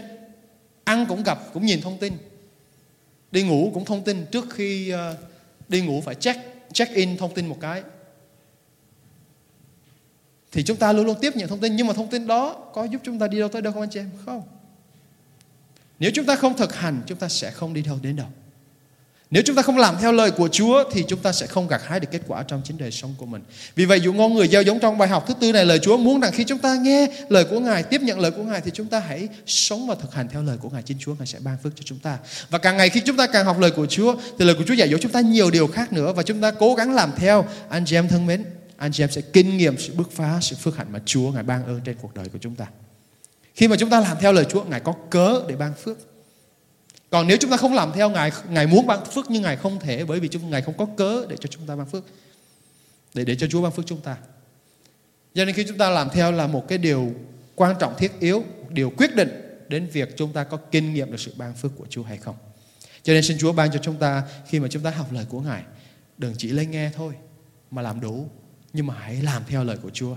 ăn cũng gặp cũng nhìn thông tin đi ngủ cũng thông tin trước khi uh, đi ngủ phải check check in thông tin một cái. Thì chúng ta luôn luôn tiếp nhận thông tin nhưng mà thông tin đó có giúp chúng ta đi đâu tới đâu không anh chị em? Không nếu chúng ta không thực hành, chúng ta sẽ không đi đâu đến đâu. Nếu chúng ta không làm theo lời của Chúa thì chúng ta sẽ không gặt hái được kết quả trong chính đời sống của mình. Vì vậy dụ ngôn người gieo giống trong bài học thứ tư này lời Chúa muốn rằng khi chúng ta nghe lời của Ngài, tiếp nhận lời của Ngài thì chúng ta hãy sống và thực hành theo lời của Ngài. Chính Chúa Ngài sẽ ban phước cho chúng ta. Và càng ngày khi chúng ta càng học lời của Chúa thì lời của Chúa dạy dỗ chúng ta nhiều điều khác nữa và chúng ta cố gắng làm theo. Anh chị em thân mến, anh chị em sẽ kinh nghiệm sự bước phá, sự phước hạnh mà Chúa Ngài ban ơn trên cuộc đời của chúng ta. Khi mà chúng ta làm theo lời Chúa, Ngài có cớ để ban phước. Còn nếu chúng ta không làm theo Ngài, Ngài muốn ban phước nhưng Ngài không thể bởi vì chúng Ngài không có cớ để cho chúng ta ban phước. Để để cho Chúa ban phước chúng ta. Cho nên khi chúng ta làm theo là một cái điều quan trọng thiết yếu, điều quyết định đến việc chúng ta có kinh nghiệm được sự ban phước của Chúa hay không. Cho nên xin Chúa ban cho chúng ta khi mà chúng ta học lời của Ngài, đừng chỉ lấy nghe thôi mà làm đủ, nhưng mà hãy làm theo lời của Chúa.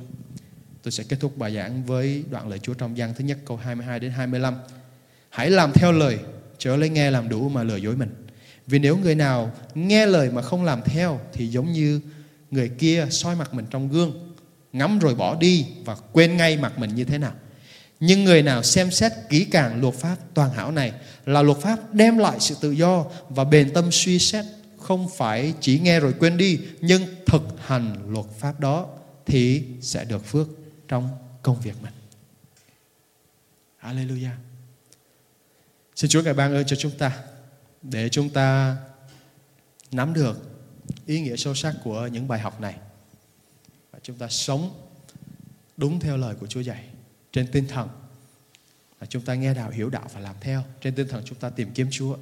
Tôi sẽ kết thúc bài giảng với đoạn lời Chúa trong gian thứ nhất câu 22 đến 25. Hãy làm theo lời, chớ lấy nghe làm đủ mà lừa dối mình. Vì nếu người nào nghe lời mà không làm theo thì giống như người kia soi mặt mình trong gương, ngắm rồi bỏ đi và quên ngay mặt mình như thế nào. Nhưng người nào xem xét kỹ càng luật pháp toàn hảo này là luật pháp đem lại sự tự do và bền tâm suy xét không phải chỉ nghe rồi quên đi nhưng thực hành luật pháp đó thì sẽ được phước trong công việc mình. Hallelujah. Xin Chúa ngài ban ơn cho chúng ta, để chúng ta nắm được ý nghĩa sâu sắc của những bài học này và chúng ta sống đúng theo lời của Chúa dạy, trên tinh thần là chúng ta nghe đạo, hiểu đạo và làm theo trên tinh thần chúng ta tìm kiếm Chúa,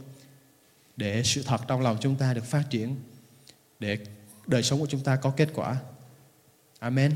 để sự thật trong lòng chúng ta được phát triển, để đời sống của chúng ta có kết quả Amen